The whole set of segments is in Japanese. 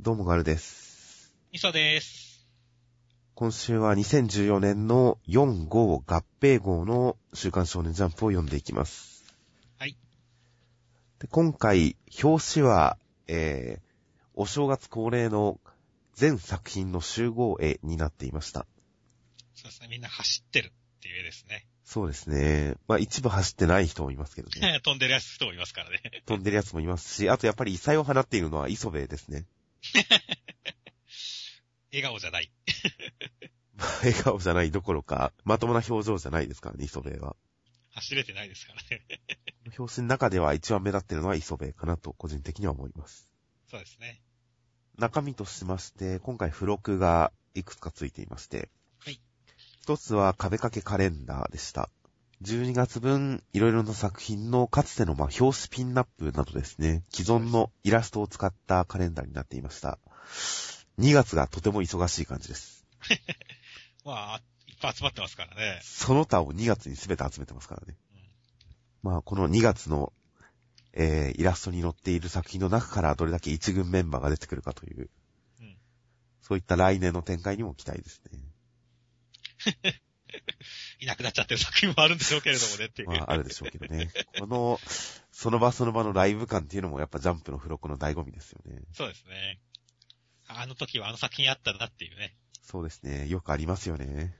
どうもガルです。みそです。今週は2014年の4号合併号の週刊少年ジャンプを読んでいきます。はい。で今回、表紙は、えー、お正月恒例の全作品の集合絵になっていました。そうですね。みんな走ってるっていう絵ですね。そうですね。まあ一部走ってない人もいますけどね。飛んでるやつ人もいますからね。飛んでるやつもいますし、あとやっぱり異彩を放っているのは磯部ですね。笑顔じゃない。笑顔じゃないどころか、まともな表情じゃないですからね、磯部は。走れてないですからね。表紙の中では一番目立っているのは磯部かなと個人的には思います。そうですね。中身としまして、今回付録がいくつかついていまして、はい。一つは壁掛けカレンダーでした。12月分、いろいろな作品のかつてのまあ表紙ピンナップなどですね、既存のイラストを使ったカレンダーになっていました。2月がとても忙しい感じです。まあ、いっぱい集まってますからね。その他を2月に全て集めてますからね。うん、まあ、この2月の、えー、イラストに載っている作品の中からどれだけ一軍メンバーが出てくるかという、うんそういった来年の展開にも期待ですね。いなくなっちゃってる作品もあるんでしょうけれどもねっていう。まあ、あるでしょうけどね。この、その場その場のライブ感っていうのもやっぱジャンプの付録の醍醐味ですよね。そうですね。あの時はあの作品あったなっていうね。そうですね。よくありますよね。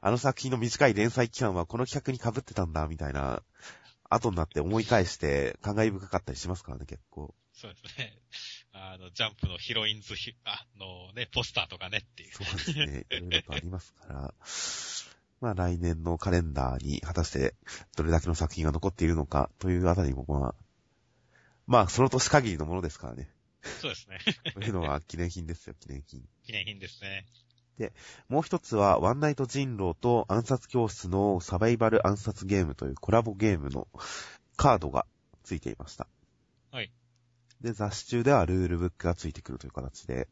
あの作品の短い連載期間はこの企画に被ってたんだ、みたいな、後になって思い返して感慨深かったりしますからね、結構。そうですね。あの、ジャンプのヒロインズヒ、あのね、ポスターとかねっていう。そうですね。いろいろとありますから。まあ来年のカレンダーに果たしてどれだけの作品が残っているのかというあたりもまあ、まあその年限りのものですからね。そうですね。というのは記念品ですよ、記念品。記念品ですね。もう一つは、ワンナイト人狼と暗殺教室のサバイバル暗殺ゲームというコラボゲームのカードがついていました。はい。で、雑誌中ではルールブックがついてくるという形で、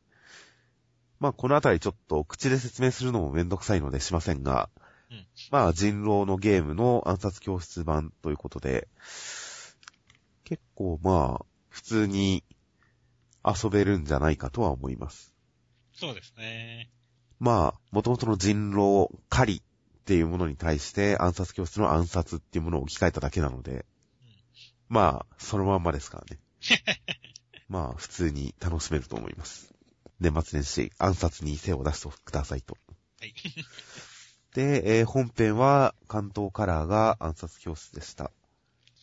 まあ、このあたりちょっと口で説明するのもめんどくさいのでしませんが、うんまあ、人狼のゲームの暗殺教室版ということで、結構まあ、普通に遊べるんじゃないかとは思います。そうですね。まあ、元々の人狼、狩りっていうものに対して暗殺教室の暗殺っていうものを置き換えただけなので、まあ、そのまんまですからね。まあ、普通に楽しめると思います。年末年始、暗殺に背を出してくださいと。はい。で、えー本編は関東カラーが暗殺教室でした。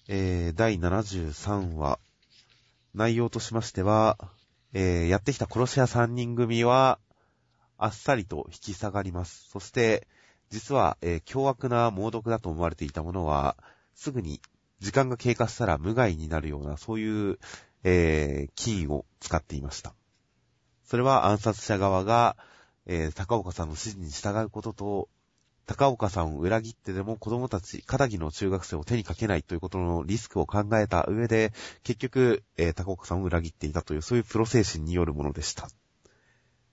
えー第73話、内容としましては、えーやってきた殺し屋3人組は、あっさりと引き下がります。そして、実は、えー凶悪な猛毒だと思われていたものは、すぐに時間が経過したら無害になるような、そういう、えー金を使っていました。それは暗殺者側が、えー高岡さんの指示に従うことと、高岡さんを裏切ってでも子供たち、片木の中学生を手にかけないということのリスクを考えた上で、結局、えー高岡さんを裏切っていたという、そういうプロ精神によるものでした。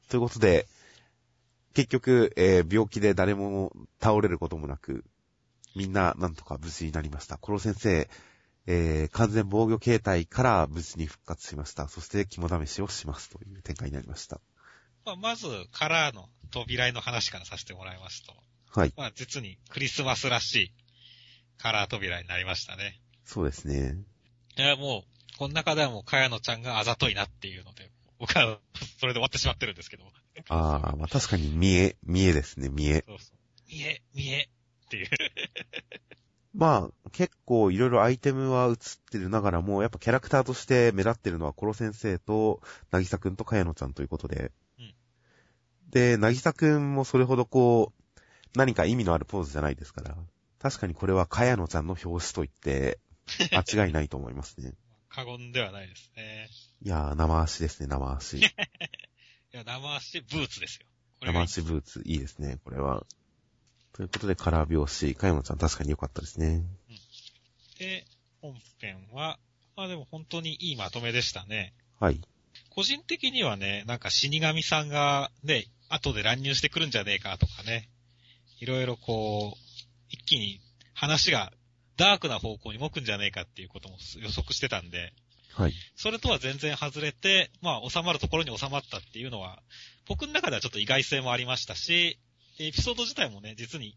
ということで、結局、えー病気で誰も倒れることもなく、みんななんとか無事になりました。コロ先生、えー完全防御形態から無事に復活しました。そして肝試しをしますという展開になりました。まあ、まず、カラーの扉絵の話からさせてもらいますと、はい。まあ、実にクリスマスらしいカラー扉になりましたね。そうですね。いや、もう、この中ではもう、かやのちゃんがあざといなっていうので、僕は、それで終わってしまってるんですけど。ああ、まあ確かに見え、見えですね、見え。そうそう。見え、見えっていう。まあ、結構いろいろアイテムは映ってるながらも、やっぱキャラクターとして目立ってるのはコロ先生と、なぎさくんとかやのちゃんということで。うんで、なぎさくんもそれほどこう、何か意味のあるポーズじゃないですから。確かにこれはかやのちゃんの表紙と言って、間違いないと思いますね。過言ではないですね。いやー、生足ですね、生足。いや、生足ブーツですよ。生足ブーツ、いいですね、これは。ということで、カラー表紙、かやのちゃん確かに良かったですね。で、本編は、まあでも本当にいいまとめでしたね。はい。個人的にはね、なんか死神さんがね、後で乱入してくるんじゃねえかとかね、いろいろこう、一気に話がダークな方向に動くんじゃねえかっていうことも予測してたんで、はい。それとは全然外れて、まあ、収まるところに収まったっていうのは、僕の中ではちょっと意外性もありましたし、エピソード自体もね、実に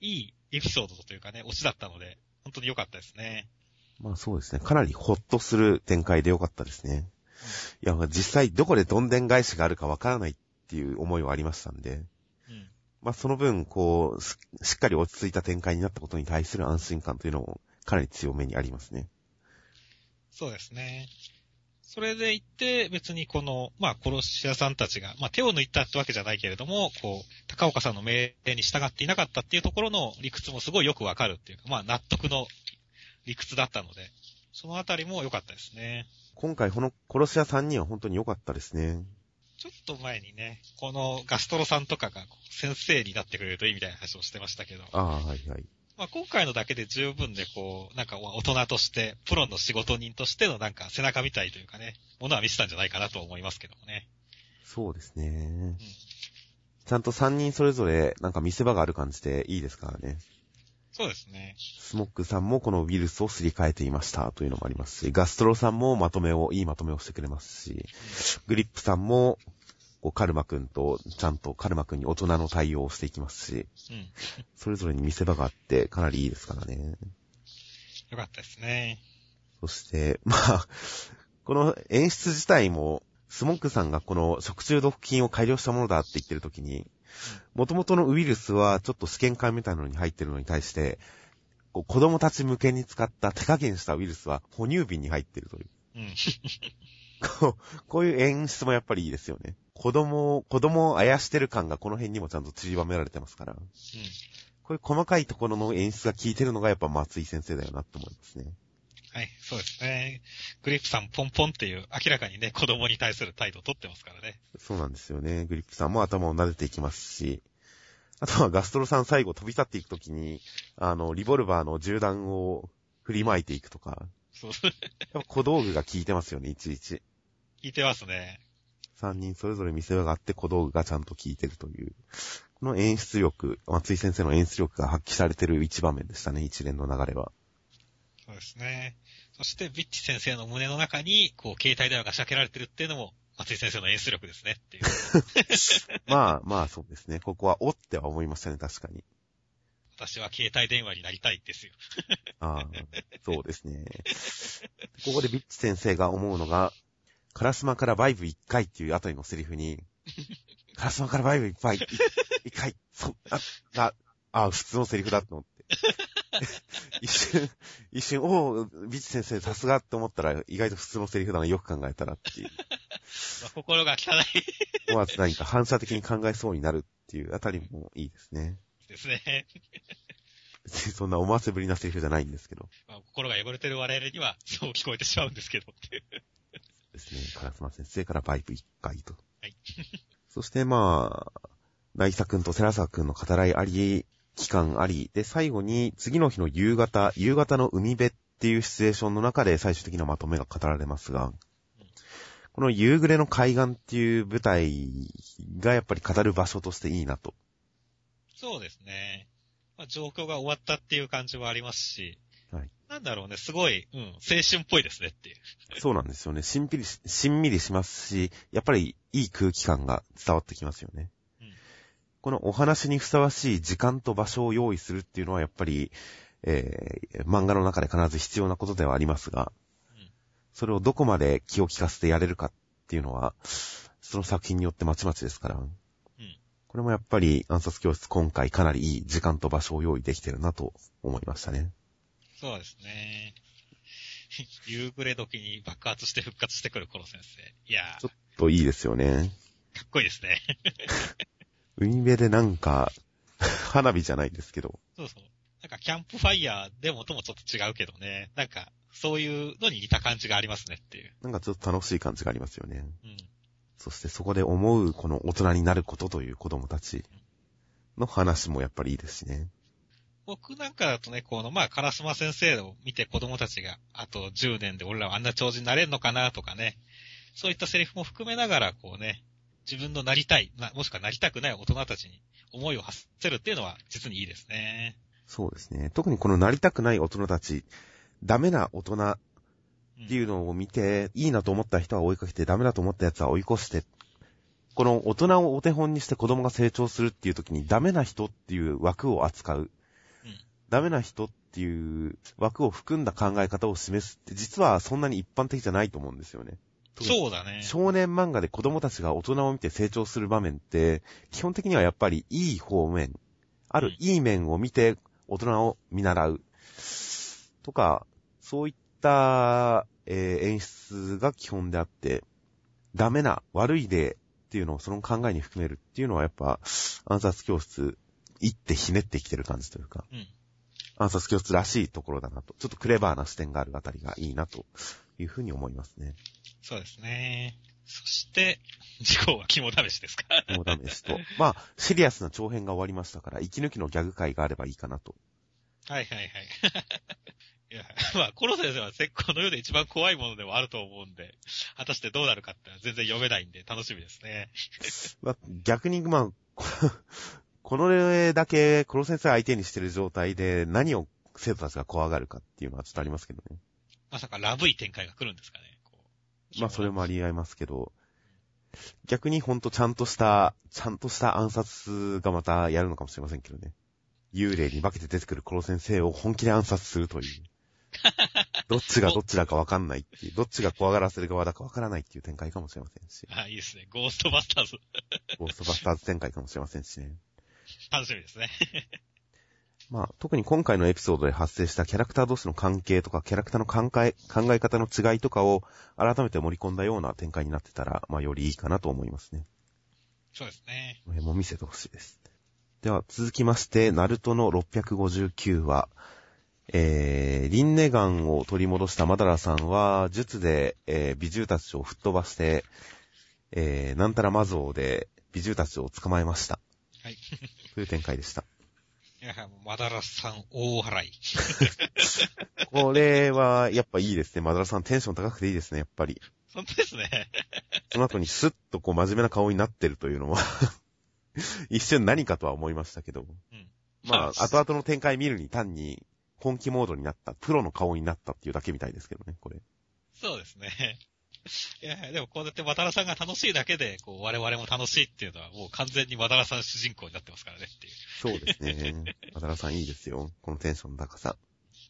いいエピソードというかね、オチだったので、本当に良かったですね。まあそうですね。かなりホッとする展開でよかったですね。いや、実際どこでどんでん返しがあるかわからないっていう思いはありましたんで、うん。まあその分、こう、ししっかり落ち着いた展開になったことに対する安心感というのもかなり強めにありますね。そうですね。それで言って、別にこの、まあ、殺し屋さんたちが、まあ、手を抜いたってわけじゃないけれども、こう、高岡さんの命令に従っていなかったっていうところの理屈もすごいよくわかるっていうか、まあ、納得の理屈だったので、そのあたりも良かったですね。今回この殺し屋3人は本当に良かったですね。ちょっと前にね、このガストロさんとかが先生になってくれるといいみたいな話をしてましたけど、ああ、はいはい。まあ、今回のだけで十分でこう、なんか大人として、プロの仕事人としてのなんか背中みたいというかね、ものは見せたんじゃないかなと思いますけどもね。そうですね。ちゃんと3人それぞれなんか見せ場がある感じでいいですからね。そうですね。スモックさんもこのウイルスをすり替えていましたというのもありますし、ガストロさんもまとめを、いいまとめをしてくれますし、グリップさんも、こうカルマくんと、ちゃんとカルマくんに大人の対応をしていきますし、うん。それぞれに見せ場があってかなりいいですからね。よかったですね。そして、まあ、この演出自体も、スモックさんがこの食中毒菌を改良したものだって言ってる時に、元々のウイルスはちょっと試験管みたいなのに入ってるのに対して、こう子供たち向けに使った手加減したウイルスは哺乳瓶に入ってるという。うん。こうこういう演出もやっぱりいいですよね。子供を、子供をあやしてる感がこの辺にもちゃんと散りばめられてますから。こういう細かいところの演出が効いてるのがやっぱ松井先生だよなって思いますね。はい、そうですね。グリップさんポンポンっていう、明らかにね、子供に対する態度を取ってますからね。そうなんですよね。グリップさんも頭を撫でていきますし、あとはガストロさん最後飛び立っていくときに、あの、リボルバーの銃弾を振りまいていくとか、そう。やっぱ小道具が効いてますよね、いちいち。聞いてますね。三人それぞれ見せ場があって小道具がちゃんと効いてるという。この演出力、松井先生の演出力が発揮されてる一場面でしたね、一連の流れは。そうですね。そして、ビッチ先生の胸の中に、こう、携帯電話が仕掛けられてるっていうのも、松井先生の演出力ですねっていう。まあまあそうですね。ここはおっては思いましたね、確かに。私は携帯電話になりたいんですよ。ああ、そうですね。ここでビッチ先生が思うのが、カラスマからバイブ1回っていうあたりのセリフに、カラスマからバイブ1回、1回、そ、あ、あ、あ、普通のセリフだと思って。一瞬、一瞬、おお、ビッチ先生さすがって思ったら、意外と普通のセリフだな、よく考えたらっていう。まあ心が汚い思わず何か反射的に考えそうになるっていうあたりもいいですね。ですね。そんな思わせぶりなセリフじゃないんですけど。まあ、心が汚れてる我々には、そう聞こえてしまうんですけどっていう。ですね。カラスマ先生からバイブ1回と。はい。そしてまあ、ナイサ君とセラサ君の語らいあり、期間あり、で、最後に次の日の夕方、夕方の海辺っていうシチュエーションの中で最終的なまとめが語られますが、この夕暮れの海岸っていう舞台がやっぱり語る場所としていいなと。そうですね。まあ、状況が終わったっていう感じはありますし、はい。なんだろうね、すごい、うん、青春っぽいですねっていう。そうなんですよね。しんぴりし、しんみりしますし、やっぱりいい空気感が伝わってきますよね。うんこのお話にふさわしい時間と場所を用意するっていうのはやっぱり、えー、漫画の中で必ず必要なことではありますが、うんそれをどこまで気を利かせてやれるかっていうのは、その作品によってまちまちですから、うん。これもやっぱり暗殺教室今回かなりいい時間と場所を用意できてるなと思いましたね。そうですね。夕暮れ時に爆発して復活してくるこの先生。いやー、ちょっといいですよね。かっこいいですね。海辺でなんか、花火じゃないですけど、そうそう。なんかキャンプファイヤーでもともちょっと違うけどね。なんか、そういうのに似た感じがありますねっていう。なんかちょっと楽しい感じがありますよね。うん。そしてそこで思うこの大人になることという子供たちの話もやっぱりいいですしね。僕なんかだとね、この、まあ、カラスマ先生を見て子供たちが、あと10年で俺らはあんな長寿になれんのかなとかね。そういったセリフも含めながら、こうね、自分のなりたい、なもしくはなりたくない大人たちに思いを馳せるっていうのは実にいいですね。そうですね。特にこのなりたくない大人たち、ダメな大人っていうのを見て、いいなと思った人は追いかけて、ダメだと思った奴は追い越して、この大人をお手本にして子供が成長するっていう時に、ダメな人っていう枠を扱う。うん、ダメな人っていう枠を含んだ考え方を示すって、実はそんなに一般的じゃないと思うんですよね。そうだね。少年漫画で子供たちが大人を見て成長する場面って、基本的にはやっぱりいい方面、あるいい面を見て大人を見習う。とか、そういった、えー、演出が基本であって、ダメな、悪い例っていうのをその考えに含めるっていうのはやっぱ、暗殺教室、行ってひねってきてる感じというか、うん、暗殺教室らしいところだなと、ちょっとクレバーな視点があるあたりがいいなというふうに思いますね。そうですね。そして、事故は肝試しですか？肝試しと。まあ、シリアスな長編が終わりましたから、息抜きのギャグ会があればいいかなと。はいはいはい。いや、まあ、コロ先生はこの世で一番怖いものでもあると思うんで、果たしてどうなるかって全然読めないんで楽しみですね。まあ、逆に、まあ、この例だけ、コロ先生相手にしてる状態で何を生徒たちが怖がるかっていうのはちょっとありますけどね。まさかラブい展開が来るんですかね。まあそれもあり合いますけど、逆にほんとちゃんとした、ちゃんとした暗殺がまたやるのかもしれませんけどね。幽霊に化けて出てくるコロ先生を本気で暗殺するという。どっちがどっちだかわかんないっていう、どっちが怖がらせる側だかわからないっていう展開かもしれませんし。あ、いいですね。ゴーストバスターズ。ゴーストバスターズ展開かもしれませんしね。楽しみですね。まあ、特に今回のエピソードで発生したキャラクター同士の関係とか、キャラクターの考え、考え方の違いとかを改めて盛り込んだような展開になってたら、まあ、よりいいかなと思いますね。そうですね。これも見せてほしいです。では、続きまして、ナルトの659話、えー、リンネガンを取り戻したマダラさんは、術で、えー、美獣たちを吹っ飛ばして、えー、なんたら魔像で美獣たちを捕まえました。はい。という展開でした。いや、マダラさん大払い。これは、やっぱいいですね。マダラさんテンション高くていいですね、やっぱり。本当ですね。その後にスッとこう真面目な顔になってるというのは 一瞬何かとは思いましたけど。うん、まあ、後々の展開見るに単に本気モードになった、プロの顔になったっていうだけみたいですけどね、これ。そうですね。いや、でもこうやって渡良さんが楽しいだけで、こう、我々も楽しいっていうのは、もう完全に渡良さん主人公になってますからねっていう。そうですね。渡良さんいいですよ。このテンションの高さ。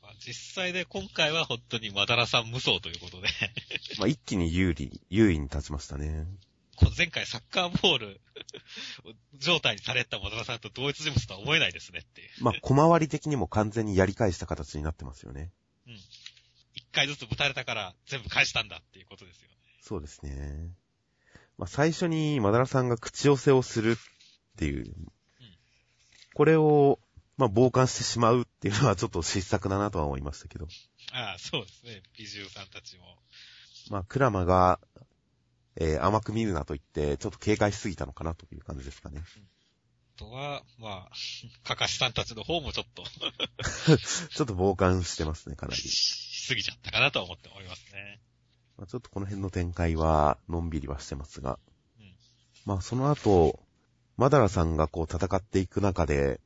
まあ、実際で今回は本当に渡良さん無双ということで まあ一気に有利、優位に立ちましたね。前回サッカーボール状態にされた渡良さんと同一人物とは思えないですねっていう。まあ小回り的にも完全にやり返した形になってますよね。回ずつぶたれたから全部返したんだっていうことですよね。そうですね。まあ、最初にマダラさんが口寄せをするっていう、うん、これを、まあ、傍観してしまうっていうのはちょっと失策だなとは思いましたけど。ああ、そうですね。美獣さんたちも。まあ、クラマが、えー、甘く見るなと言って、ちょっと警戒しすぎたのかなという感じですかね。うんとは、まあ、かかしさんたちの方もちょっと ちょっと傍観してますね、かなり。しすぎちゃったかなと思っておりますね。まあ、ちょっとこの辺の展開は、のんびりはしてますが。うん、まあ、その後、マダラさんがこう戦っていく中で、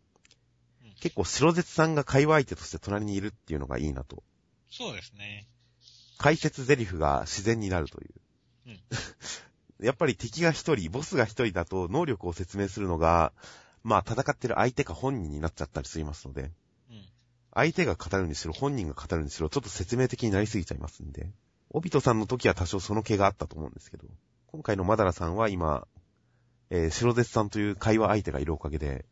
うん、結構白絶さんが会話相手として隣にいるっていうのがいいなと。そうですね。解説ゼリフが自然になるという。うん、やっぱり敵が一人、ボスが一人だと能力を説明するのが、まあ戦ってる相手か本人になっちゃったりしますので、うん、相手が語るにしろ、本人が語るにしろ、ちょっと説明的になりすぎちゃいますんで、オビトさんの時は多少その気があったと思うんですけど、今回のマダラさんは今、えー、白絶さんという会話相手がいるおかげで、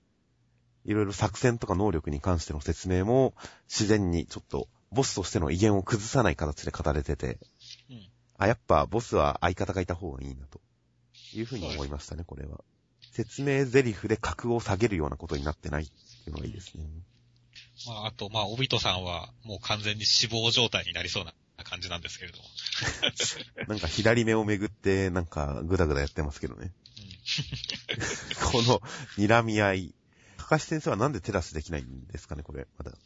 いろいろ作戦とか能力に関しての説明も自然にちょっとボスとしての威厳を崩さない形で語れてて、うん、あ、やっぱボスは相方がいた方がいいなというふうに思いましたね、これは。説明ゼリフで格を下げるようなことになってないっていうのがいいですね。まあ、あと、まあ、オビトさんはもう完全に死亡状態になりそうな感じなんですけれども。なんか左目をめぐって、なんかぐだぐだやってますけどね。うん、この睨み合い。高橋先生はなんで手出しできないんですかね、これ、まだ。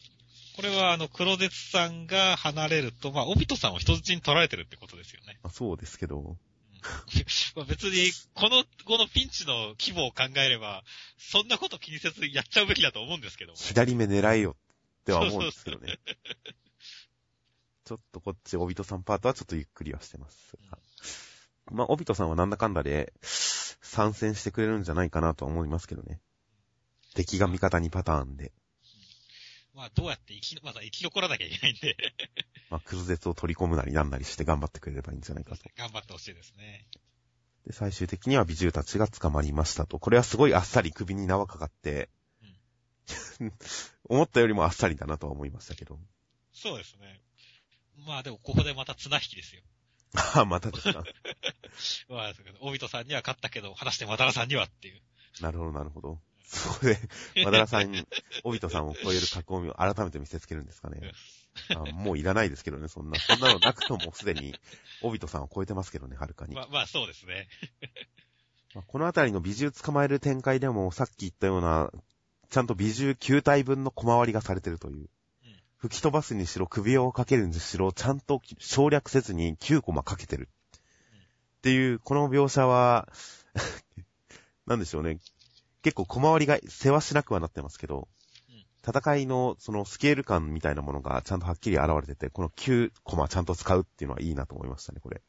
これは、あの、黒絶さんが離れると、まあ、オビトさんを人質に取られてるってことですよね。まあ、そうですけど。まあ別に、この、このピンチの規模を考えれば、そんなこと気にせずやっちゃうべきだと思うんですけど左目狙えよっては思うんですけどね。ちょっとこっち、オビトさんパートはちょっとゆっくりはしてますが。まあ、オビトさんはなんだかんだで参戦してくれるんじゃないかなとは思いますけどね。敵が味方にパターンで。まあ、どうやって生き、まだ生き残らなきゃいけないんで、まあ、クズ絶を取り込むなりなんなりして頑張ってくれればいいんじゃないかと。頑張ってほしいですね。で、最終的には美獣たちが捕まりましたと。これはすごいあっさり首に縄かかって、思ったよりもあっさりだなとは思いましたけど。そうですね。まあでもここでまた綱引きですよ。ああ、またですか。まあ、大人さんには勝ったけど、果たしてマダラさんにはっていう。なるほど、なるほど。そこで、マダラさんに、オビトさんを超える格好を改めて見せつけるんですかね。あもういらないですけどね、そんな。そんなのなくともすでに、オビトさんを超えてますけどね、はるかに。まあ、まあそうですね。まあこのあたりの美獣捕まえる展開でも、さっき言ったような、ちゃんと美獣9体分の小回りがされてるという。吹き飛ばすにしろ、首をかけるにしろ、ちゃんと省略せずに9コマかけてる。っていう、この描写は、なんでしょうね。結構小回りが世話しなくはなってますけど、戦いのそのスケール感みたいなものがちゃんとはっきり現れてて、この9コマちゃんと使うっていうのはいいなと思いましたね、これ。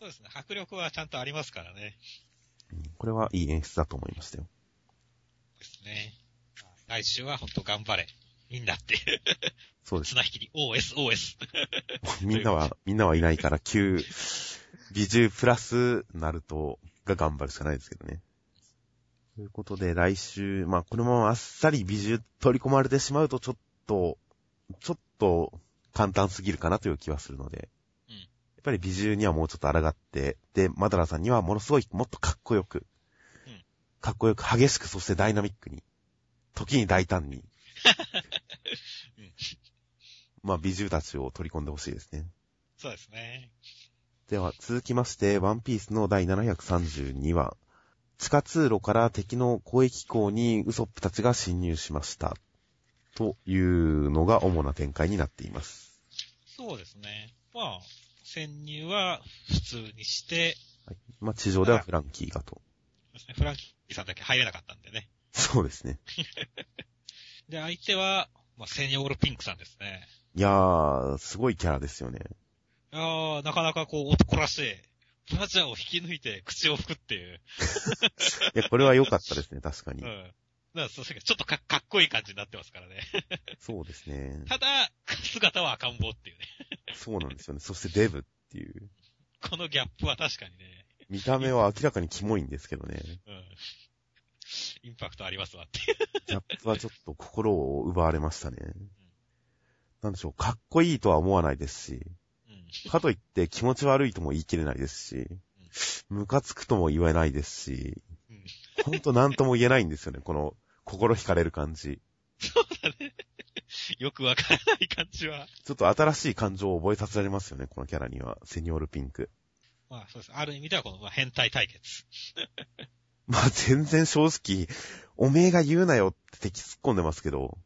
そうですね。迫力はちゃんとありますからね。うんこれはいい演出だと思いましたよ。ですね。来週はほんと頑張れ。みんなって。そうです。綱引きに OS、OS。みんなは、みんなはいないから、9、美獣プラス、ナルトが頑張るしかないですけどね。ということで、来週、まあ、このままあっさり美獣取り込まれてしまうと、ちょっと、ちょっと、簡単すぎるかなという気はするので、うんやっぱり美獣にはもうちょっと抗って、で、マダラさんにはものすごい、もっとかっこよく、うんかっこよく、激しく、そしてダイナミックに、時に大胆に、うんまあ、美獣たちを取り込んでほしいですね。そうですね。では、続きまして、ワンピースの第732話。地下通路から敵の交易港にウソップたちが侵入しました。というのが主な展開になっています。そうですね。まあ、潜入は普通にして、はい、まあ、地上ではフランキーがと。ですねフランキーさんだけ入れなかったんでね。そうですね。で、相手は、まあ、セニョールピンクさんですね。いやー、すごいキャラですよね。いやー、なかなかこう男らしい。ブラジャーを引き抜いて口を吹くっていう。いや、これは良かったですね、確かにう。ん。だからそうちょっとかかっこいい感じになってますからね。そうですね。ただ、姿は赤ん坊っていうね。そうなんですよね。そしてデブっていう。このギャップは確かにね。見た目は明らかにキモいんですけどね。うん。インパクトありますわっていう。ギャップはちょっと心を奪われましたね。なんでしょう、かっこいいとは思わないですし、うん。かといって気持ち悪いとも言い切れないですし、ムカつくとも言えないですし、うん。ほんとなんとも言えないんですよね、この心惹かれる感じ。そうだね。よくわからない感じは。ちょっと新しい感情を覚えさせられますよね、このキャラには。セニョールピンク。まあそうです。ある意味ではこの、まあ、変態対決。まあ全然正直、おめえが言うなよって敵突っ込んでますけど、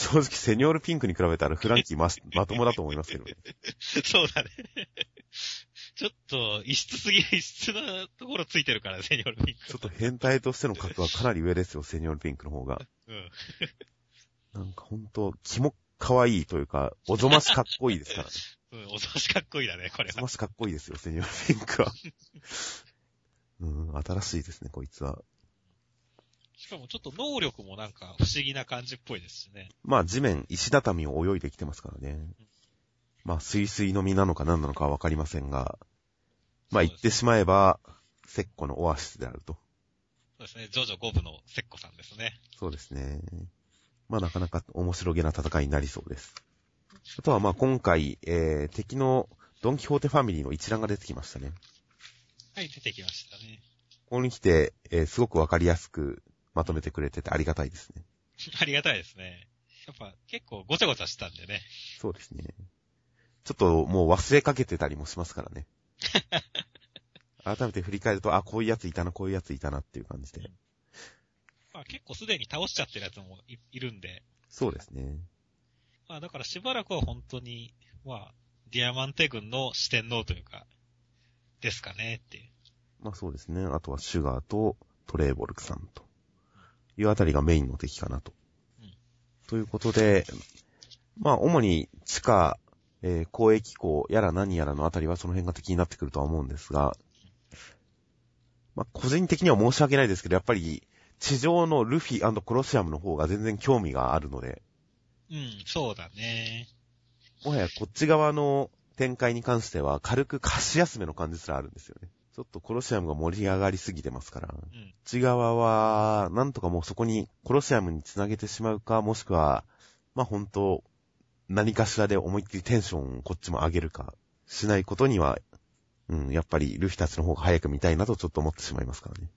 正直セニョールピンクに比べたらフランキーま まともだと思いますけどね。そうだね。ちょっと、異質すぎる、異質なところついてるからね、セニョールピンク。ちょっと変態としての格はかなり上ですよ、セニョールピンクの方が。うん。なんかほんと、キモ可愛いというか、おぞましかっこいいですからね。うん、おぞましかっこいいだね、これは。おぞましかっこいいですよ、セニョールピンクは。うん、新しいですね、こいつは。しかもちょっと能力もなんか不思議な感じっぽいですしね。まあ地面、石畳を泳いできてますからね。まあ水水の実なのか何なのかはわかりませんが、まあ言ってしまえば、石膏のオアシスであると。そうですね、ジョジョ5部のセッコさんですね。そうですね。まあなかなか面白げな戦いになりそうです。あとはまあ今回、えー、敵のドンキホーテファミリーの一覧が出てきましたね。はい、出てきましたね。ここに来て、えーすごくわかりやすくまとめてくれててありがたいですね。ありがたいですね。やっぱ結構ごちゃごちゃしたんでね。そうですね。ちょっともう忘れかけてたりもしますからね。改めて振り返ると、あ、こういうやついたな、こういうやついたなっていう感じで。まあ結構すでに倒しちゃってるやつもいいるんで。そうですね。まあだからしばらくは本当に、まあ、ディアマンテ軍の四天王というか、ですかねっていう。まあそうですね。あとはシュガーとトレーボルクさんというあたりがメインの敵かなと。うんということで、まあ主に地下えー、交易港やら何やらのあたりはその辺が敵になってくるとは思うんですが、まあ、個人的には申し訳ないですけど、やっぱり、地上のルフィコロシアムの方が全然興味があるので。うん、そうだね。もはやこっち側の展開に関しては軽く貸し休めの感じすらあるんですよね。ちょっとコロシアムが盛り上がりすぎてますから。うん、こっち側は、なんとかもうそこにコロシアムにつなげてしまうか、もしくは、まあ本当何かしらで思いっきりテンションをこっちも上げるか、しないことには、うん、やっぱりルフィたちの方が早く見たいなとちょっと思ってしまいますからね。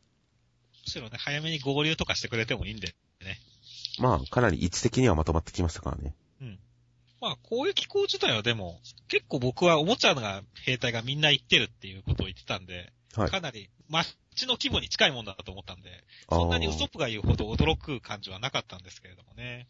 むしろね、早めに合流とかしてくれてもいいんでね。まあ、かなり位置的にはまとまってきましたからね。うん。まあ、攻撃校自体はでも、結構僕はおもちゃが、兵隊がみんな行ってるっていうことを言ってたんで、はい、かなり街の規模に近いもんだと思ったんで、そんなにウソップが言うほど驚く感じはなかったんですけれどもね。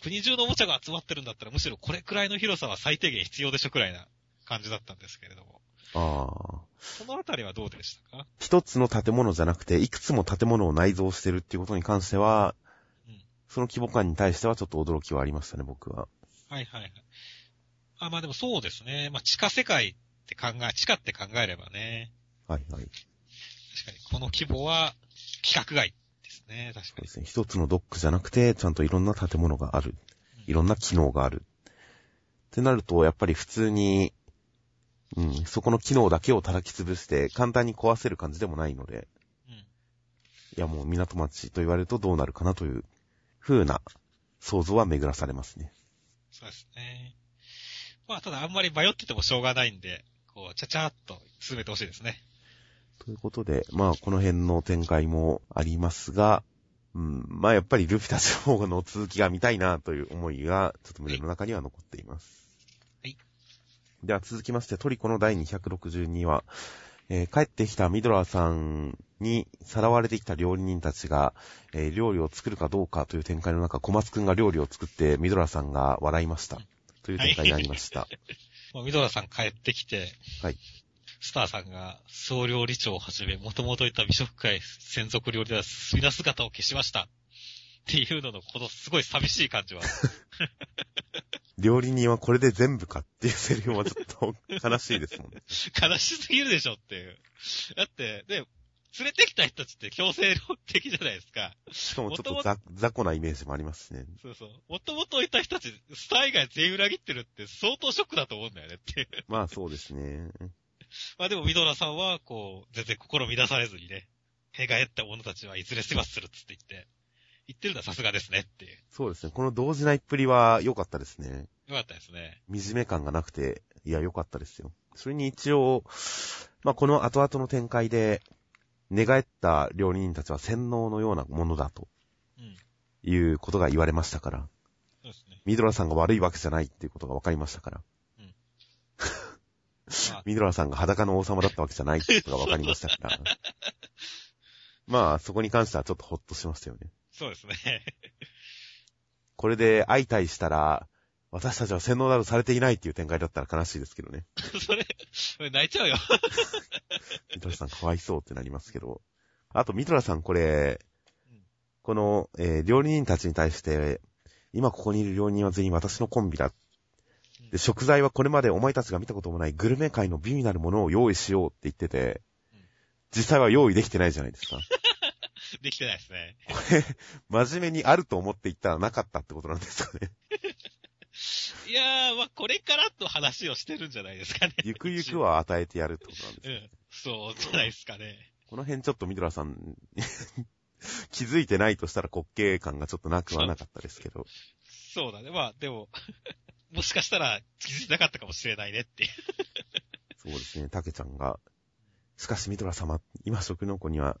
国中のおもちゃが集まってるんだったら、むしろこれくらいの広さは最低限必要でしょくらいな感じだったんですけれども。ああ。そのあたりはどうでしたか？一つの建物じゃなくて、いくつも建物を内蔵してるっていうことに関しては、うん、その規模感に対してはちょっと驚きはありましたね、僕は。はいはいはい。あ、まあでもそうですね。まあ地下世界って考え、地下って考えればね。はいはい。確かに、この規模は、規格外ですね、確かに。ですね。一つのドックじゃなくて、ちゃんといろんな建物がある。いろんな機能がある。ってなると、やっぱり普通に、うん、そこの機能だけを叩き潰して簡単に壊せる感じでもないので、うん、いやもう港町と言われるとどうなるかなという風な想像は巡らされますね。そうですね。まあただあんまり迷っててもしょうがないんで、こう、ちゃちゃっと進めてほしいですね。ということで、まあこの辺の展開もありますが、うん、まあやっぱりルフィたちの方の続きが見たいなという思いが、ちょっと胸の中には残っています。では続きまして、トリコの第262話、えー、帰ってきたミドラーさんにさらわれてきた料理人たちが、えー、料理を作るかどうかという展開の中、小松くんが料理を作ってミドラーさんが笑いました。という展開になりました。もうミドラーさん帰ってきて、はい。スターさんが総料理長をはじめ、もともといた美食界専属料理は皆姿を消しました。っていうのの、このすごい寂しい感じは。料理人はこれで全部かっていうセリフはちょっと悲しいですもんね。悲しすぎるでしょっていう。だって、ね、連れてきた人たちって強制的じゃないですか。しかもちょっと雑雑魚なイメージもありますしね。そうそう。もともといた人たち、スター以外全員裏切ってるって相当ショックだと思うんだよねっていう。まあそうですね。まあでも、ミドラさんは、こう、全然心乱されずにね、へがえった者たちはいずれ世話するっつって言って、言ってるのはさすがですねっていう。そうですね。この動じないっぷりは良かったですね。良かったですね。惨め感がなくて、いや、良かったですよ。それに一応、まあ、この後々の展開で、寝返った料理人たちは洗脳のようなものだと、いうことが言われましたから。そうですね。ミドラさんが悪いわけじゃないっていうことが分かりましたから。うん。ミドラさんが裸の王様だったわけじゃないってことが分かりましたから。まあ、そこに関してはちょっとほっとしましたよね。そうですね。これで相対したら、私たちは洗脳などされていないっていう展開だったら悲しいですけどね。それ、それ泣いちゃうよ。ミトラさんかわいそうってなりますけど。あと、ミトラさんこれ、この、えー、料理人たちに対して、今ここにいる料理人は全員私のコンビだ。で、食材はこれまでお前たちが見たこともないグルメ界の美味なるものを用意しようって言ってて、実際は用意できてないじゃないですか。できてないですね。これ、真面目にあると思って言ったらなかったってことなんですかね。いやー、まあ、これからと話をしてるんじゃないですかね。ゆくゆくは与えてやるってことなんですか、ね、うん。そう、じゃないですかね。この辺ちょっとミドラさん 気づいてないとしたら滑稽感がちょっとなくはなかったですけど。そうだね。まあ、でももしかしたら気づいてなかったかもしれないねっていうそうですね、たけちゃんが。しかしミドラ様、今食の子には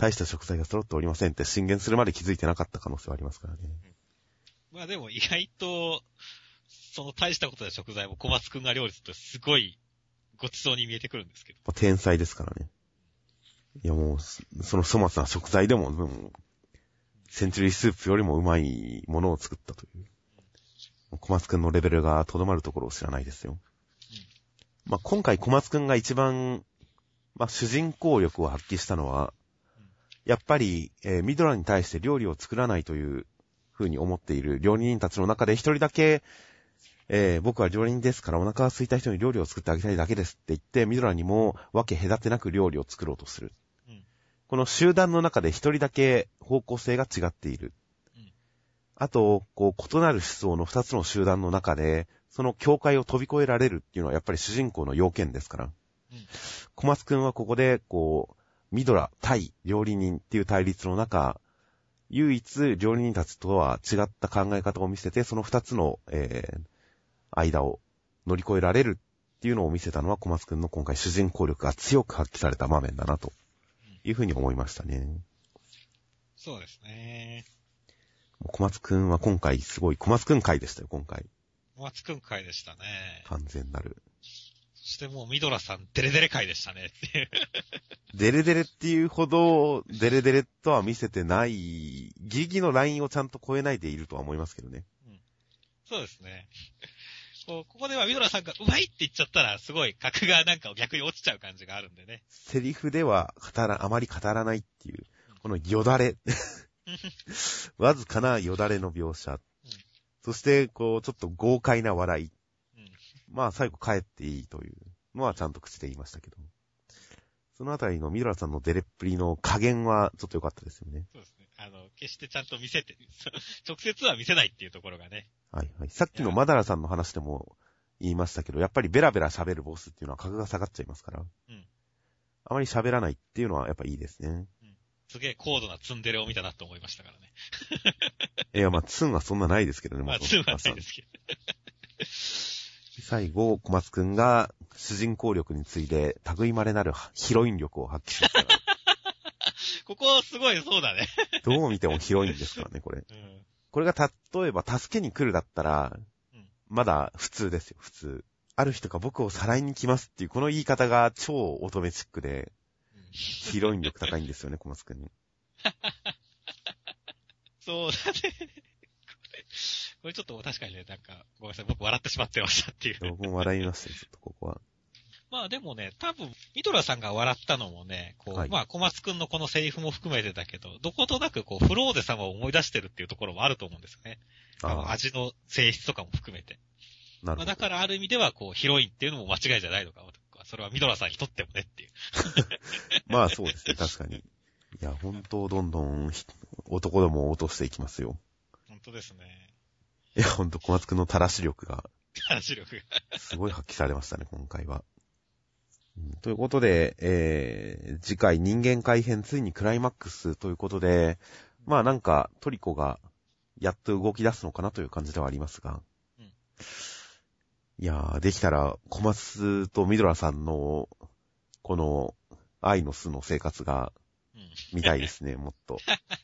大した食材が揃っておりませんって進言するまで気づいてなかった可能性はありますからね。まあでも意外と、その大したことで食材も小松くんが料理するとすごいごちそうに見えてくるんですけど。天才ですからね。いやもう、その粗末な食材でも、もうセンチュリースープよりもうまいものを作ったという。小松くんのレベルがとどまるところを知らないですよ。うん、まあ、今回小松くんが一番、まあ、主人公力を発揮したのは、やっぱり、えー、ミドラに対して料理を作らないという風に思っている料理人たちの中で一人だけ、えー、僕は料理人ですからお腹が空いた人に料理を作ってあげたいだけですって言って、ミドラにも分け隔てなく料理を作ろうとする。うん、この集団の中で一人だけ方向性が違っている。うん、あと、こう、異なる思想の二つの集団の中で、その境界を飛び越えられるっていうのはやっぱり主人公の要件ですから。うん、小松くんはここで、こう、ミドラ対料理人っていう対立の中、唯一料理人たちとは違った考え方を見せて、その二つの、えー、間を乗り越えられるっていうのを見せたのは小松くんの今回主人公力が強く発揮された場面だなというふうに思いましたね。そうですね。小松くんは今回すごい小松くん回でしたよ、今回。小松くん回でしたね。完全なる。そしてもうミドラさん、デレデレ回でしたねっていう。デレデレっていうほど、デレデレとは見せてない、ギリギリのラインをちゃんと超えないでいるとは思いますけどね。うん。そうですね。ここではミドラさんがうまいって言っちゃったら、すごい格がなんか逆に落ちちゃう感じがあるんでね。セリフでは語ら、あまり語らないっていう、このよだれ。わずかなよだれの描写。うん、そして、こう、ちょっと豪快な笑い。うん、まあ、最後帰っていいというのはちゃんと口で言いましたけど。そのあたりのミドラさんのデレっぷりの加減はちょっと良かったですよね。そうですね。あの、決してちゃんと見せて、直接は見せないっていうところがね。はいはい。さっきのマダラさんの話でも言いましたけど、やっぱりベラベラ喋るボスっていうのは格が下がっちゃいますから。うん。あまり喋らないっていうのはやっぱいいですね。うん。すげえ高度なツンデレを見たなと思いましたからね。いや、まあ、ツンはそんなないですけどね、まあ、ツンはないですけど。最後、小松くんが主人公力について、類まれなるヒロイン力を発揮しました。ここすごいそうだね。どう見てもヒロインですからね、これ。うん、これが例えば助けに来るだったら、うん、まだ普通ですよ、普通。ある人が僕をさらいに来ますっていう、この言い方が超乙女チックで、ヒロイン力高いんですよね、小松くんに。そうだね。これちょっと確かにね、なんか、ごめんなさい、僕笑ってしまってましたっていう。僕も笑いましたよ、ちょっとここは。まあでもね、多分、ミドラさんが笑ったのもね、こう、はい、まあ小松くんのこのセリフも含めてだけど、どことなくこう、フローデ様を思い出してるっていうところもあると思うんですよね。あの味の性質とかも含めて。なるほど。まあ、だからある意味では、こう、ヒロインっていうのも間違いじゃないのかそれはミドラさんにとってもねっていう。まあそうですね、確かに。いや、本当どんどん男どもを落としていきますよ。本当ですね。いや、ほんと小松くんの垂らし力が。垂らし力が。すごい発揮されましたね、今回は。ということで、えー、次回人間改編ついにクライマックスということで、まあなんかトリコがやっと動き出すのかなという感じではありますが。うん、いやー、できたら小松とミドラさんのこの愛の巣の生活が見たいですね、もっと。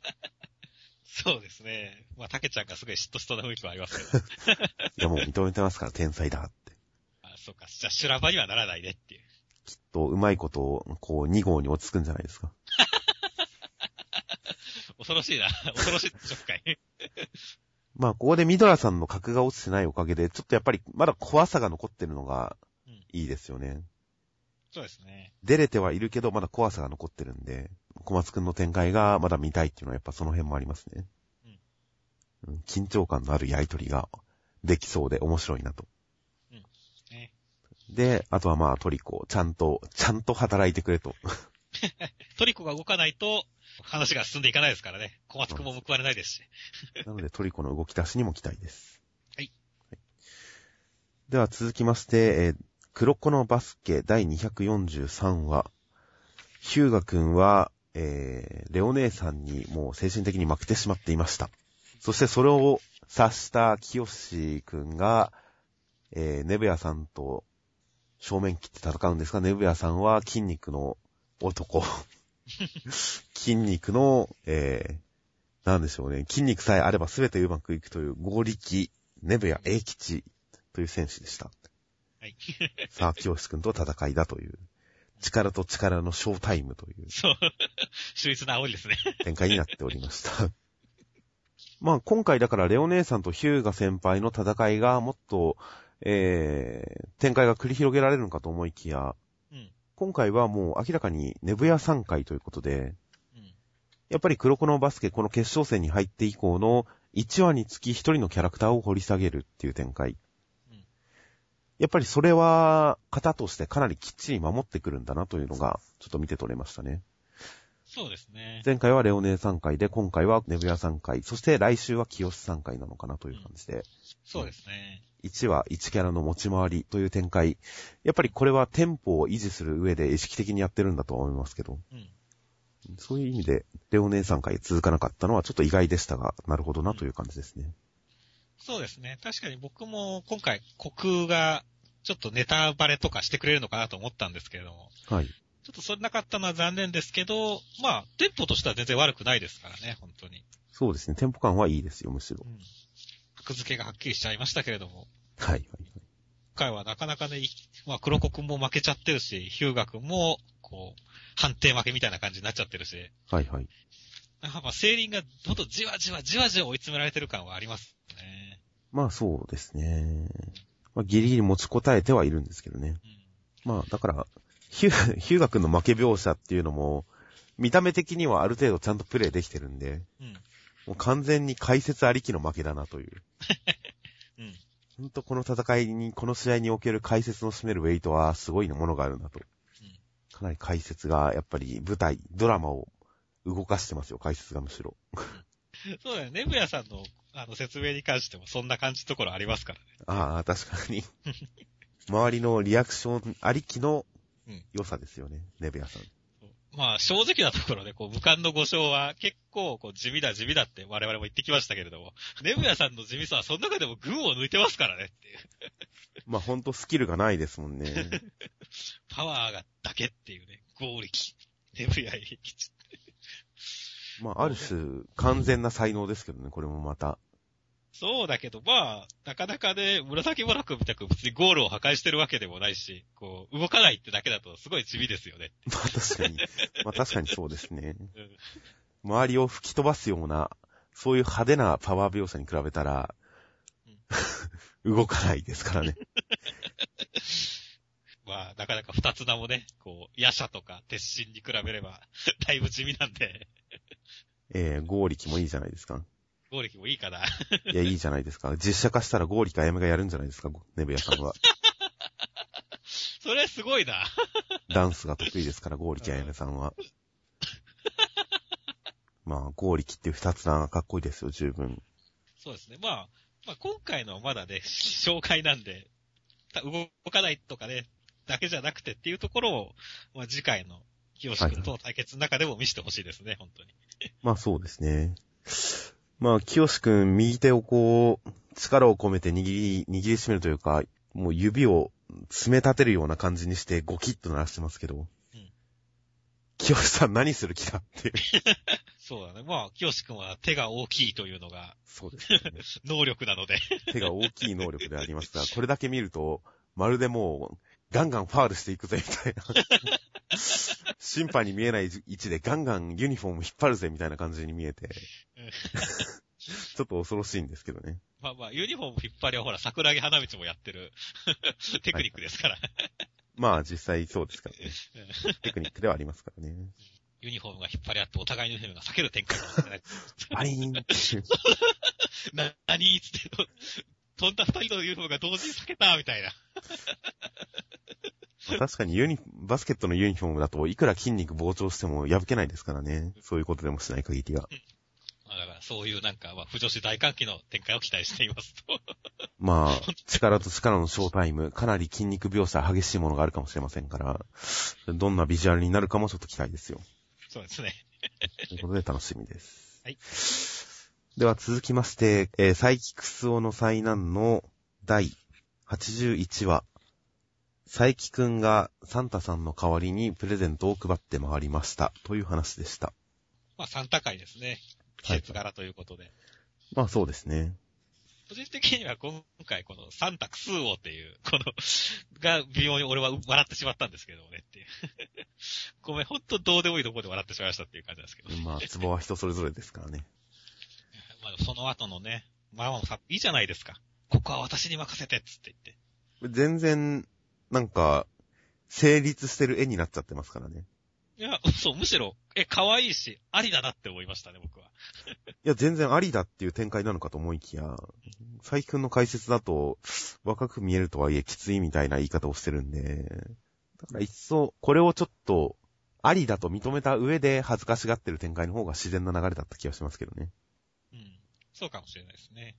そうですね。まあ、たけちゃんがすごい嫉妬しそうな雰囲気はありますけど。いや、もう認めてますから、天才だって。あ、そうか。じゃあ、修羅場にはならないねっていう。きっと、うまいことを、こう、2号に落ち着くんじゃないですか。恐ろしいな。恐ろしい紹介。まあ、ここでミドラさんの格が落ちてないおかげで、ちょっとやっぱり、まだ怖さが残ってるのが、いいですよね、うん。そうですね。出れてはいるけど、まだ怖さが残ってるんで、小松くんの展開がまだ見たいっていうのはやっぱその辺もありますね。うん。緊張感のあるやりとりができそうで面白いなと。うん。ね、で、あとはまあトリコ、ちゃんと、ちゃんと働いてくれと。トリコが動かないと、話が進んでいかないですからね。小松くんも報われないですし。なのでトリコの動き出しにも期待です。はい。はい、では続きまして、えー、黒子のバスケ第243話。ヒューガくんは、えー、レオ姉さんにもう精神的に負けてしまっていました。そしてそれを察した清志くんが、えー、ネブヤさんと正面切って戦うんですが、ネブヤさんは筋肉の男。筋肉の、えー、なんでしょうね。筋肉さえあれば全てうまくいくという合力、ネブヤ英吉という選手でした。はい。さあ、清志くんと戦いだという。力と力のショータイムという。そう。秀逸な煽りですね。展開になっておりました。まあ今回だからレオ姉さんとヒューガ先輩の戦いがもっと、えー、展開が繰り広げられるのかと思いきや、うん、今回はもう明らかにネブヤ3回ということで、うん、やっぱり黒子のバスケこの決勝戦に入って以降の1話につき1人のキャラクターを掘り下げるっていう展開。うん、やっぱりそれは、型としてかなりきっちり守ってくるんだなというのが、ちょっと見て取れましたね。そうですね。前回はレオネ3回で、今回はネブヤ3回、そして来週は清3回なのかなという感じで。そうですね。1は1キャラの持ち回りという展開。やっぱりこれはテンポを維持する上で意識的にやってるんだと思いますけど。うん。そういう意味で、レオネ3回続かなかったのはちょっと意外でしたが、なるほどなという感じですね。そうですね。確かに僕も今回、虚空がちょっとネタバレとかしてくれるのかなと思ったんですけれども、はい。ちょっとそれなかったのは残念ですけど、まあ、テンポとしては全然悪くないですからね、本当に。そうですね。テンポ感はいいですよ、むしろう。ん。格付けがはっきりしちゃいましたけれども、はい。はい。今回はなかなかね、いまあ、黒子くんも負けちゃってるし、ヒューガくんも、こう、判定負けみたいな感じになっちゃってるし、はい。はい。なんかまあ、セーリンがほんとじわじわじわじわ追い詰められてる感はありますね。まあそうですね。まあギリギリ持ちこたえてはいるんですけどね。うん。まあだから、ヒュー、ヒューガ君の負け描写っていうのも、見た目的にはある程度ちゃんとプレイできてるんで、うん。もう完全に解説ありきの負けだなという。うん。ほんとこの戦いに、この試合における解説の占めるウェイトはすごいものがあるなと。かなり解説が、やっぱり舞台、ドラマを動かしてますよ、解説がむしろ。そうだよね。ネブヤさんの、あの、説明に関してもそんな感じのところありますからね。ああ、確かに。周りのリアクションありきのうん良さですよね、ネベアさん。まあ、正直なところで、こう、武漢の5勝は結構、こう、地味だ、地味だって我々も言ってきましたけれども、ネブヤさんの地味さはその中でも群を抜いてますからねっていう。まあほんとスキルがないですもんね。パワーがだけっていうね、合力。ネブヤ力。まあある種、完全な才能ですけどね、これもまた。そうだけど、まあ、なかなかね、紫モラクみたく別にゴールを破壊してるわけでもないし、こう、動かないってだけだとすごい地味ですよね。まあ確かに。まあ確かにそうですね。う ん周りを吹き飛ばすような、そういう派手なパワー描写に比べたら、動かないですからね。まあ、なかなか二つ名もね、こう、ヤシャとか鉄心に比べれば、だいぶ地味なんで、えー、合力もいいじゃないですか。合力もいいかな。いや、いいじゃないですか。実写化したら合力あやめがやるんじゃないですか、ネベヤさんは。それすごいな。ダンスが得意ですから、合力あやめさんは。まあ、合力っていう二つなかっこいいですよ、十分。そうですね。まあ、まあ今回のはまだね、紹介なんで、た動かないとかね、だけじゃなくてっていうところを、まあ次回の清志君との対決の中でも見せてほしいですね、本当に。まあそうですね。まあ、清志くん、右手をこう、力を込めて握り、握りしめるというか、もう指を詰め立てるような感じにしてゴキッと鳴らしてますけど。うん清志さん何する気だっていう。そうだね。まあ、清志君は手が大きいというのがそうですね。能力なので。手が大きい能力でありますが、これだけ見ると、まるでもう、ガンガンファールしていくぜ、みたいな。審判に見えない位置でガンガンユニフォーム引っ張るぜ、みたいな感じに見えて、ちょっと恐ろしいんですけどね。まあまあ、ユニフォーム引っ張りはほら、桜木花道もやってるテクニックですから。まあ実際そうですからね。テクニックではありますからね。ユニフォームが引っ張り合ってお互いのユニフォームが避ける展開かもしれない。バリーンっていう。な、なにーつって、飛んだ二人のユニフォームが同時に避けたみたいな。確かにユニ、バスケットのユニフォームだといくら筋肉膨張しても破けないですからね。そういうことでもしない限りは。まあだから、そういうなんか、まあ、不女子大歓喜の展開を期待していますと。まあ、力と力のショータイム、かなり筋肉描写激しいものがあるかもしれませんから、どんなビジュアルになるかもちょっと期待ですよ。そうですね。ということで楽しみです。はい。では続きまして、えーサイキクスオの災難の第81話。サイキくんがサンタさんの代わりにプレゼントを配って回りました。という話でした。まあ、サンタ会ですね。季節柄ということで。まあそうですね。個人的には今回このサンタクスーオっていう、この、が微妙に俺は笑ってしまったんですけどねっていう。ごめん、ほんとどうでもいいところで笑ってしまいましたっていう感じなんですけど。まあ、ツボは人それぞれですからね。まあ、その後のね、ママもさ、いいじゃないですか。ここは私に任せてっつって言って。全然、なんか、成立してる絵になっちゃってますからね。いや、そう、むしろ、え、可愛いし、ありだなって思いましたね、僕は。いや、全然ありだっていう展開なのかと思いきや、佐伯くんの解説だと、若く見えるとはいえきついみたいな言い方をしてるんで、だから一層、これをちょっと、ありだと認めた上で恥ずかしがってる展開の方が自然な流れだった気がしますけどね。うん。そうかもしれないですね。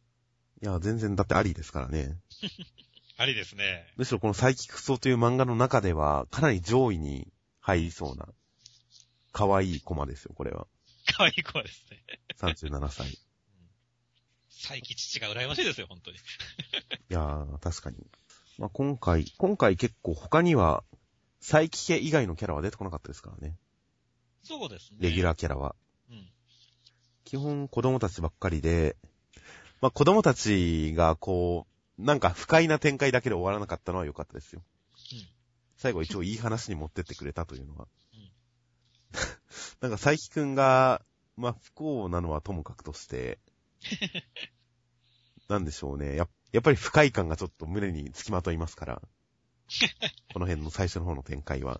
いや、全然だってありですからね。ありですね。むしろこのサイキクソという漫画の中では、かなり上位に入りそうな、可愛いコマですよ、これは。可愛い子ですね。37歳。い最近父が羨ましいですよ、本当に。やー、確かに。まあ、今回、今回結構他には、サイキ系以外のキャラは出てこなかったですからね。そうですね。レギュー。ラーキャラは。うん。基本子供たちばっかりで、まあ、子供たちがこう、なんか不快な展開だけで終わらなかったのは良かったですよ。うん最後一応いい話に持ってってくれたというのは。うんなんか佐伯くんが、まあ、不幸なのはともかくとして、なんでしょうね。ややっぱり不快感がちょっと胸につきまといますから。この辺の最初の方の展開は。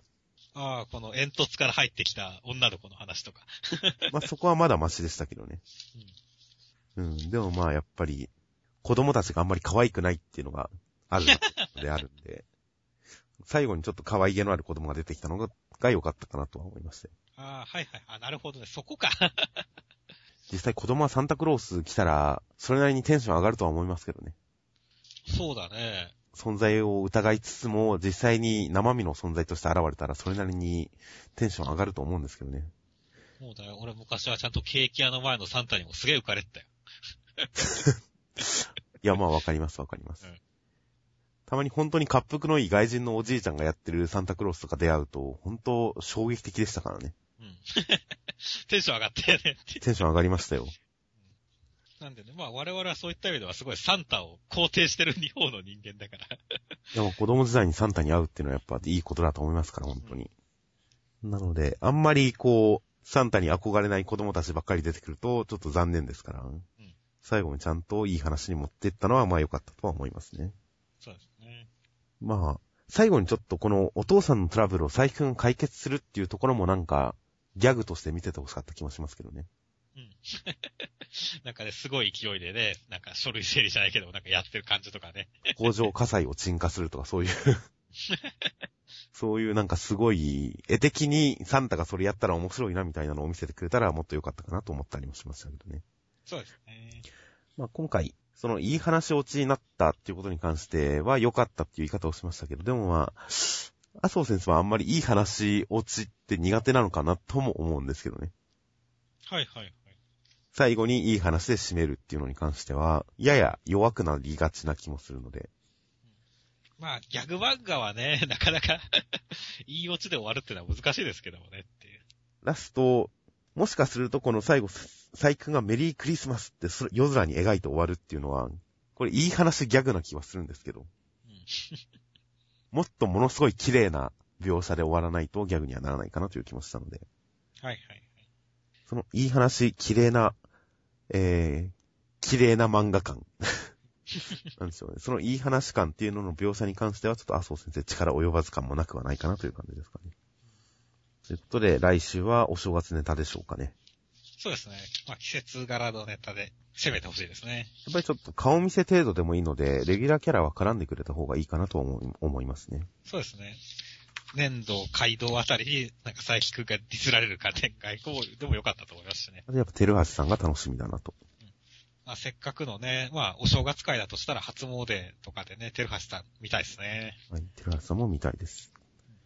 ああ、この煙突から入ってきた女の子の話とか。まあ、そこはまだマシでしたけどね。うん。でもまあ、やっぱり、子供たちがあんまり可愛くないっていうのがあるのであるんで、最後にちょっと可愛げのある子供が出てきたのが、が良かったかなとは思いましたよ。ああ、はいはい。あなるほどね。そこか。実際子供はサンタクロース来たら、それなりにテンション上がるとは思いますけどね。そうだね。存在を疑いつつも、実際に生身の存在として現れたら、それなりにテンション上がると思うんですけどね。そうだよ。俺昔はちゃんとケーキ屋の前のサンタにもすげえ浮かれてたよ。いや、まあわかりますわかります。うんたまに本当に滑腹のいい外人のおじいちゃんがやってるサンタクロースとか出会うと、本当衝撃的でしたからね。うん。テンション上がったよね。テンション上がりましたよ。なんでね、まあ我々はそういった意味ではすごいサンタを肯定してる日本の人間だから。でも子供時代にサンタに会うっていうのはやっぱいいことだと思いますから、本当に。なので、あんまりこう、サンタに憧れない子供たちばっかり出てくると、ちょっと残念ですから。最後にちゃんといい話に持っていったのは、まあ良かったとは思いますね。そうですね。まあ、最後にちょっとこのお父さんのトラブルを佐伯くんが解決するっていうところもなんか、ギャグとして見ててほしかった気もしますけどね。うん。なんかね、すごい勢いでね、なんか書類整理じゃないけど、なんかやってる感じとかね。工場火災を鎮火するとかそういう、そういうなんかすごい、絵的にサンタがそれやったら面白いなみたいなのを見せてくれたらもっと良かったかなと思ったりもしましたけどね。そうですね。まあ今回、そのいい話落ちになったっていうことに関しては良かったっていう言い方をしましたけど、でもまあ、麻生先生はあんまりいい話落ちって苦手なのかなとも思うんですけどね。はいはいはい。最後にいい話で締めるっていうのに関しては、やや弱くなりがちな気もするので。まあ、ギャグ漫画はね、なかなか いいオチで終わるっていうのは難しいですけどもねっていう。ラスト、もしかするとこの最後、サイ君がメリークリスマスって夜空に描いて終わるっていうのは、これいい話ギャグな気はするんですけど、うん。もっとものすごい綺麗な描写で終わらないとギャグにはならないかなという気もしたので、はいはいはい。そのいい話、綺麗な、えー、綺麗な漫画感。なんでしょうね。そのいい話感っていうのの描写に関しては、ちょっと麻生先生力及ばず感もなくはないかなという感じですかね。ということで、来週はお正月ネタでしょうかね。そうですね。まあ、季節柄のネタで攻めてほしいですね。やっぱりちょっと顔見せ程度でもいいので、レギュラーキャラは絡んでくれた方がいいかなと思い思いますね。そうですね。年度、街道あたりに、なんか佐伯くんがディスられるか展開こうでもよかったと思いますしね。やっぱ、テルハシさんが楽しみだなと。まあ、せっかくのね、まあ、お正月会だとしたら初詣とかでね、テルハシさん見たいですね。はい、テルハシさんも見たいです。